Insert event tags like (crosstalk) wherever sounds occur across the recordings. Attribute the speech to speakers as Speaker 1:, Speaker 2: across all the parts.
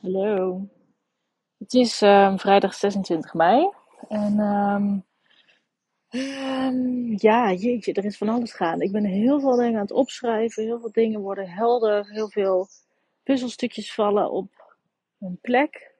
Speaker 1: Hallo. Het is ehm, vrijdag 26 mei. En ehm, ja, jeetje, er is van alles gaan. Ik ben heel veel dingen aan het opschrijven. Heel veel dingen worden helder. Heel veel puzzelstukjes vallen op een plek.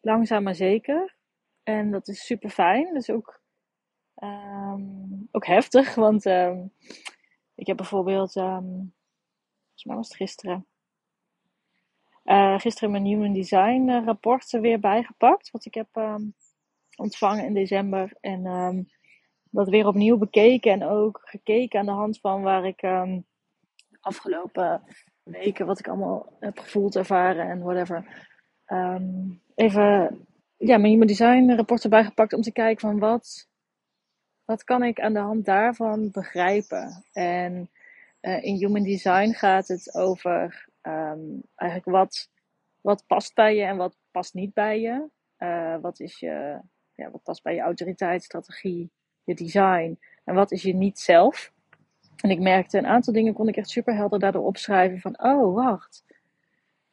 Speaker 1: Langzaam maar zeker. En dat is super fijn. Dat is ook, ook heftig. Want ik heb bijvoorbeeld, volgens mij was het gisteren uh, gisteren mijn Human Design uh, rapport weer bijgepakt. Wat ik heb ehm, ontvangen in december. En um, dat weer opnieuw bekeken. En ook gekeken aan de hand van waar ik um, afgelopen weken. Wat ik allemaal heb gevoeld, ervaren en whatever. even ja, mijn Human Design rapport erbij gepakt. Om te kijken van wat, wat kan ik aan de hand daarvan begrijpen. En uh, in Human Design gaat het over um, eigenlijk wat, wat past bij je en wat past niet bij je. Uh, wat, is je ja, wat past bij je autoriteit, strategie, je design en wat is je niet zelf. En ik merkte een aantal dingen kon ik echt super helder daardoor opschrijven van oh wacht,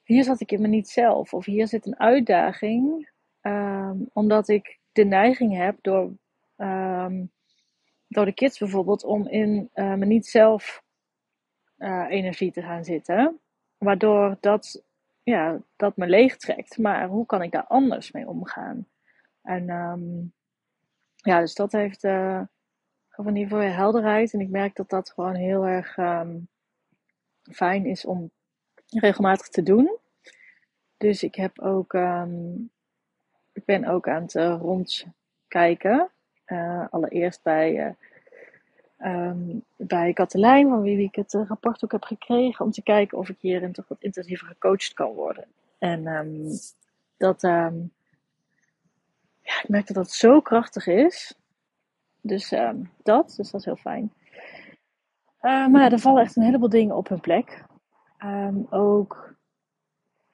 Speaker 1: hier zat ik in me niet zelf of hier zit een uitdaging um, omdat ik de neiging heb door, um, door de kids bijvoorbeeld om in uh, me niet zelf uh, energie te gaan zitten. Waardoor dat, ja, dat me leegtrekt. Maar hoe kan ik daar anders mee omgaan? En um, ja, dus dat heeft uh, in ieder geval helderheid. En ik merk dat dat gewoon heel erg um, fijn is om regelmatig te doen. Dus ik heb ook, um, ik ben ook aan het uh, rondkijken. Uh, allereerst bij um, bij Katelijn, van wie ik het eh, rapport ook heb gekregen, om te kijken of ik hierin toch wat intensiever gecoacht kan worden. En um, dat, um, ja, ik merk dat dat zo krachtig is. Dus dat, dus dat is heel fijn. Uh, maar er vallen echt een heleboel dingen op hun plek. ook,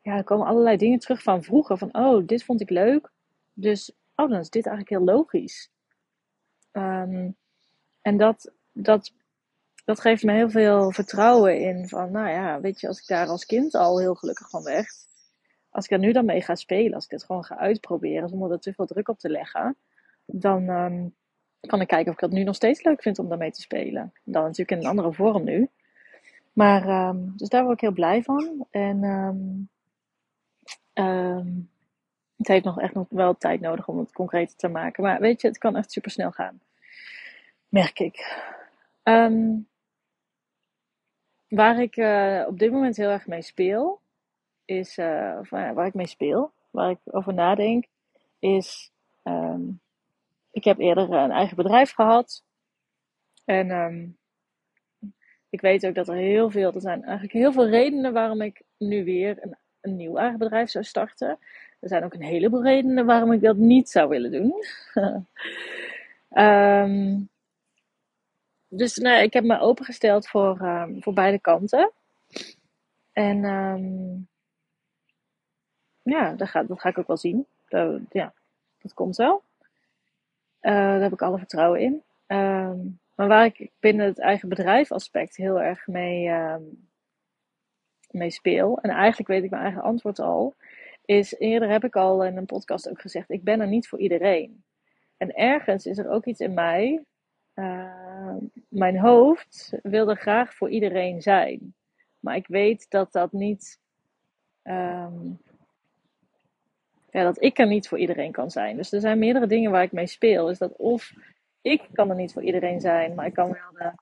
Speaker 1: ja, er komen allerlei dingen terug van vroeger. Van, oh, dit vond ik leuk. Dus, oh, dan is dit eigenlijk heel logisch. Um, en dat, dat, dat geeft me heel veel vertrouwen in van, nou ja, weet je, als ik daar als kind al heel gelukkig van werd, als ik er nu dan mee ga spelen, als ik het gewoon ga uitproberen zonder er te veel druk op te leggen, dan um, kan ik kijken of ik dat nu nog steeds leuk vind om daarmee te spelen. Dan natuurlijk in een andere vorm nu. Maar, um, dus daar word ik heel blij van. En um, het heeft nog echt nog wel tijd nodig om het concreet te maken. Maar weet je, het kan echt super snel gaan merk ik. Um, waar ik uh, op dit moment heel erg mee speel, is, uh, of, uh, waar ik mee speel, waar ik over nadenk, is, um, ik heb eerder een eigen bedrijf gehad. En um, ik weet ook dat er heel veel, er zijn eigenlijk heel veel redenen waarom ik nu weer een, nieuw eigen bedrijf zou starten. Er zijn ook een heleboel redenen waarom ik dat niet zou willen doen. (laughs) dus nee, ik heb me opengesteld voor, um, voor beide kanten. En um, ja, dat ga, dat ga ik ook wel zien. Dat, ja, dat komt wel. Uh, daar heb ik alle vertrouwen in. Um, maar waar ik binnen het eigen bedrijf aspect heel erg mee, mee speel. En eigenlijk weet ik mijn eigen antwoord al. Is eerder heb ik al in een podcast ook gezegd: ik ben er niet voor iedereen. En ergens is er ook iets in mij uh, mijn hoofd wil er graag voor iedereen zijn. Maar ik weet dat dat niet. Um, ja, dat ik er niet voor iedereen kan zijn. Dus er zijn meerdere dingen waar ik mee speel. Dus dat of ik kan er niet voor iedereen zijn, maar ik kan wel de,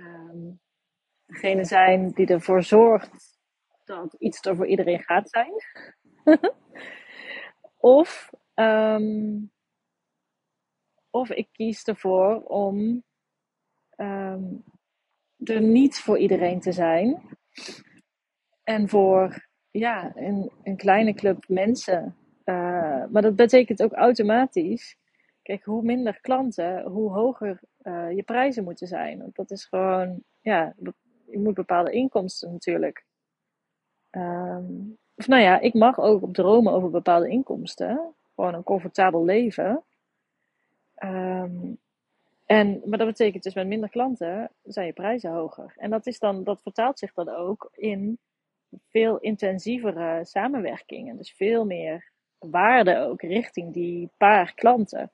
Speaker 1: um, degene zijn die ervoor zorgt dat iets er voor iedereen gaat zijn. (laughs) of um, of ik kies ervoor om um, er niet voor iedereen te zijn. En voor ja, een, een kleine club mensen. Uh, maar dat betekent ook automatisch. Kijk, hoe minder klanten, hoe hoger uh, je prijzen moeten zijn. Want dat is gewoon, ja, je moet bepaalde inkomsten natuurlijk. Um, of nou ja, ik mag ook dromen over bepaalde inkomsten. Gewoon een comfortabel leven. Um, en, maar dat betekent dus met minder klanten zijn je prijzen hoger. En dat, is dan, dat vertaalt zich dan ook in veel intensievere samenwerking. En dus veel meer waarde ook richting die paar klanten.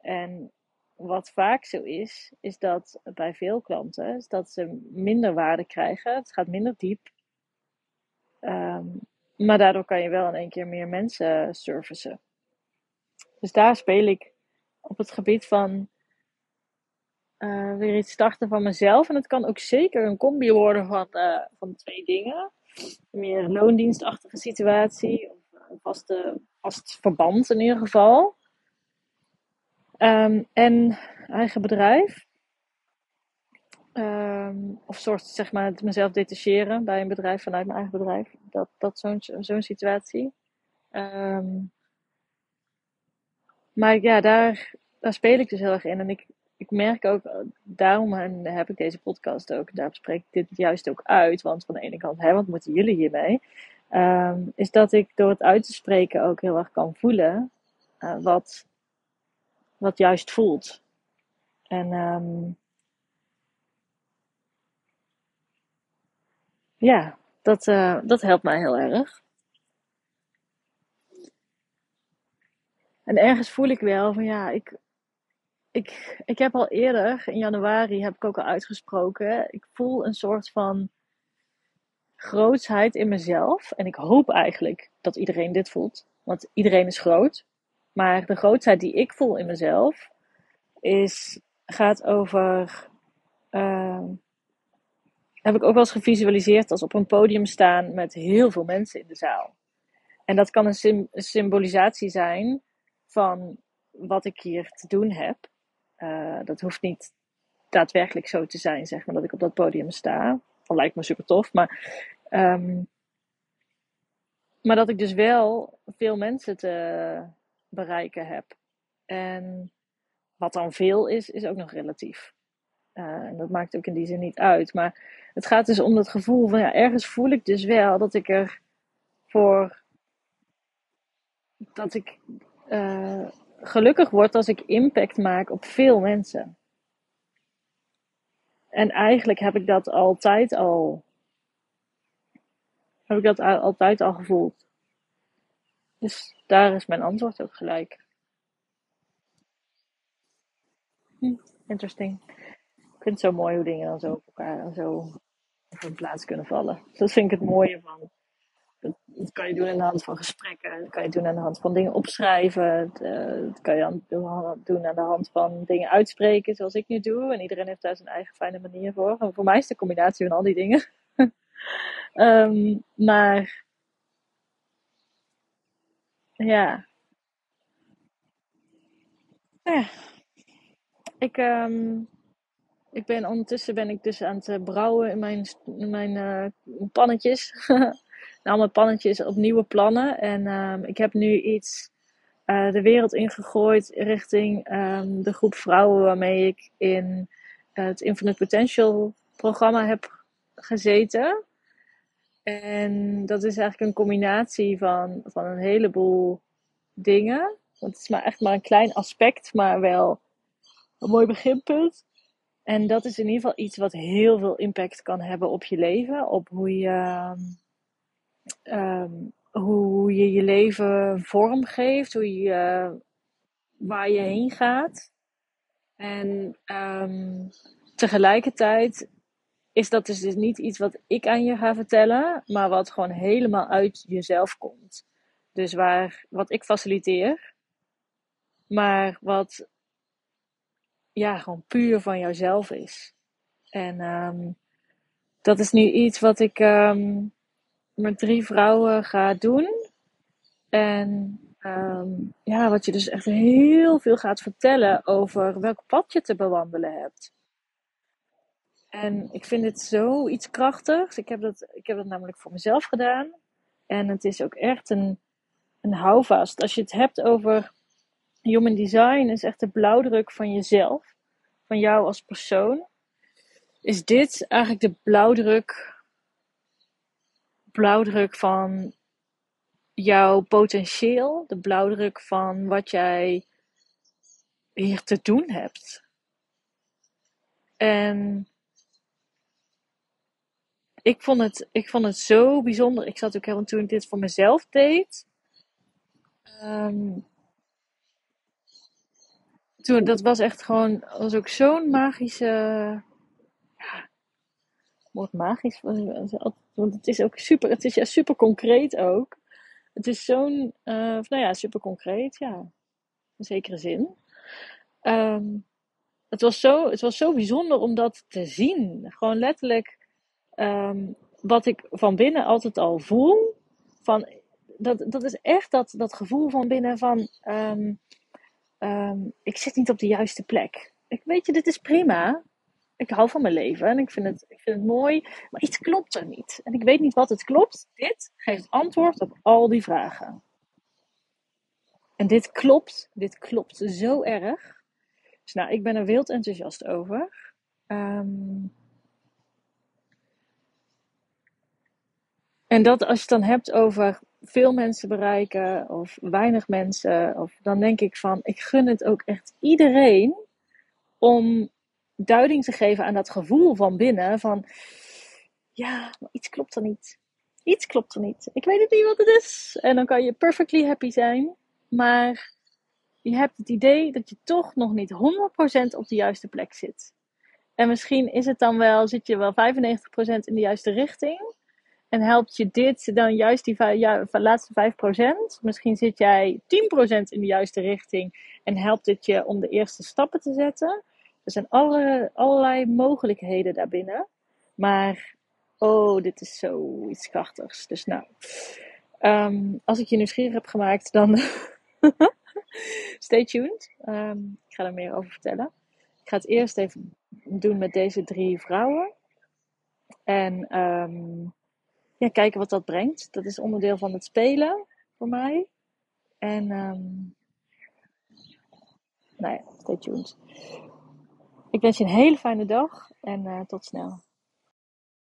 Speaker 1: En wat vaak zo is, is dat bij veel klanten is dat ze minder waarde krijgen. Het gaat minder diep. Ehm, maar daardoor kan je wel in één keer meer mensen servicen. Dus daar speel ik op het gebied van uh, weer iets starten van mezelf. En het kan ook zeker een combi worden van, uh, van twee dingen. Meer loondienstachtige situatie, of een vaste, vast verband in ieder geval. Um, en eigen bedrijf. Um, of soort, zeg maar, mezelf detacheren bij een bedrijf vanuit mijn eigen bedrijf. Dat, dat zo'n zo'n situatie. Um, maar ja, daar, daar speel ik dus heel erg in. En ik, ik merk ook, daarom heb ik deze podcast ook, daar spreek ik dit juist ook uit. Want van de ene kant, hè, wat moeten jullie hiermee? Um, is dat ik door het uit te spreken ook heel erg kan voelen uh, wat, wat juist voelt. En um, ja, dat, uh, dat helpt mij heel erg. En ergens voel ik wel van ja, ik, ik, ik heb al eerder, in januari heb ik ook al uitgesproken, ik voel een soort van grootsheid in mezelf. En ik hoop eigenlijk dat iedereen dit voelt, want iedereen is groot. Maar de grootheid die ik voel in mezelf is, gaat over. Uh, heb ik ook wel eens gevisualiseerd als op een podium staan met heel veel mensen in de zaal. En dat kan een, symbolisatie zijn van wat ik hier te doen heb. Uh, dat hoeft niet daadwerkelijk zo te zijn, zeg maar, dat ik op dat podium sta. Dat lijkt me super tof, maar. Um, maar dat ik dus wel veel mensen te bereiken heb. En wat dan veel is, is ook nog relatief. Uh, en dat maakt ook in die zin niet uit. Maar het gaat dus om dat gevoel van ja, ergens voel ik dus wel dat ik er voor. dat ik uh, gelukkig word als ik impact maak op veel mensen. En eigenlijk heb ik dat altijd al. Heb ik dat altijd al gevoeld. Dus daar is mijn antwoord ook gelijk. Hm, interesting. Ik vind het zo mooi hoe dingen dan zo op elkaar zo op hun plaats kunnen vallen. Dat vind ik het mooie van dat, kan je doen aan de hand van gesprekken. Dat kan je doen aan de hand van dingen opschrijven. Eh, dat kan je doen aan de hand van dingen uitspreken, zoals ik nu doe. En iedereen heeft daar zijn eigen fijne manier voor. En voor mij is de combinatie van al die dingen. um, (laughs) maar ja. Ja. Ik, um, ik ben ondertussen ben ik dus aan het eh, brouwen in mijn, mijn uh, pannetjes. (laughs) nou, mijn pannetjes op nieuwe plannen. En um, ik heb nu iets uh, de wereld ingegooid richting um, de groep vrouwen waarmee ik in het Infinite Potential programma heb gezeten. En dat is eigenlijk een combinatie van, van een heleboel dingen. Want het is maar echt maar een klein aspect, maar wel een mooi beginpunt. En dat is in ieder geval iets wat heel veel impact kan hebben op je leven. Op hoe je um, hoe je je leven vorm geeft, hoe je, waar je heen gaat. En um, tegelijkertijd is dat dus niet iets wat ik aan je ga vertellen, maar wat gewoon helemaal uit jezelf komt. Dus waar, wat ik faciliteer, maar wat ja, gewoon puur van jouzelf is. En um, dat is nu iets wat ik met drie vrouwen gaat doen. En um, ja, wat je dus echt heel veel gaat vertellen over welk pad je te bewandelen hebt. En ik vind het zoiets krachtigs. Ik heb, dat, ik heb dat namelijk voor mezelf gedaan. En het is ook echt een, een houvast. Als je het hebt over human design, is echt de blauwdruk van jezelf. Van jou als persoon. Is dit eigenlijk de blauwdruk blauwdruk van jouw potentieel, de blauwdruk van wat jij hier te doen hebt. En ik vond het, ik vond het zo bijzonder. Ik zat ook helemaal toen ik dit voor mezelf deed. Ehm, toen, dat was echt gewoon, was ook zo'n magische, woord magisch, want het is ook super, het is ja super concreet ook. Het is zo'n, uh, nou ja, super concreet, ja, in zekere zin. Ehm, het, was zo, het was zo bijzonder om dat te zien. Gewoon letterlijk ehm, wat ik van binnen altijd al voel. Van, dat, dat is echt dat, dat gevoel van binnen van... Um, ik zit niet op de juiste plek. Ik weet je, dit is prima. Ik hou van mijn leven en ik vind, het, ik vind het mooi. Maar iets klopt er niet. En ik weet niet wat het klopt. Dit geeft antwoord op al die vragen. En dit klopt. Dit klopt zo erg. Dus nou, ik ben er wild enthousiast over. Um, en dat als je het dan hebt over veel mensen bereiken of weinig mensen, of, dan denk ik van, ik gun het ook echt iedereen om duiding te geven aan dat gevoel van binnen van, ja, iets klopt er niet. Iets klopt er niet. Ik weet het niet wat het is. En dan kan je perfectly happy zijn, maar je hebt het idee dat je toch nog niet 100% op de juiste plek zit. En misschien is het dan wel, zit je wel 95% in de juiste richting. En helpt je dit dan juist die ja, laatste 5%? Misschien zit jij 10% in de juiste richting en helpt het je om de eerste stappen te zetten. Er zijn alle, allerlei mogelijkheden daarbinnen. Maar, oh, dit is zoiets krachtigs. Dus nou, ehm, als ik je nieuwsgierig heb gemaakt, dan (laughs) stay tuned. Um, ik ga er meer over vertellen. Ik ga het eerst even doen met deze drie vrouwen. En um, ja, kijken wat dat brengt. Dat is onderdeel van het spelen voor mij. En nou ja, stay tuned. Ik wens je een hele fijne dag en uh, tot snel.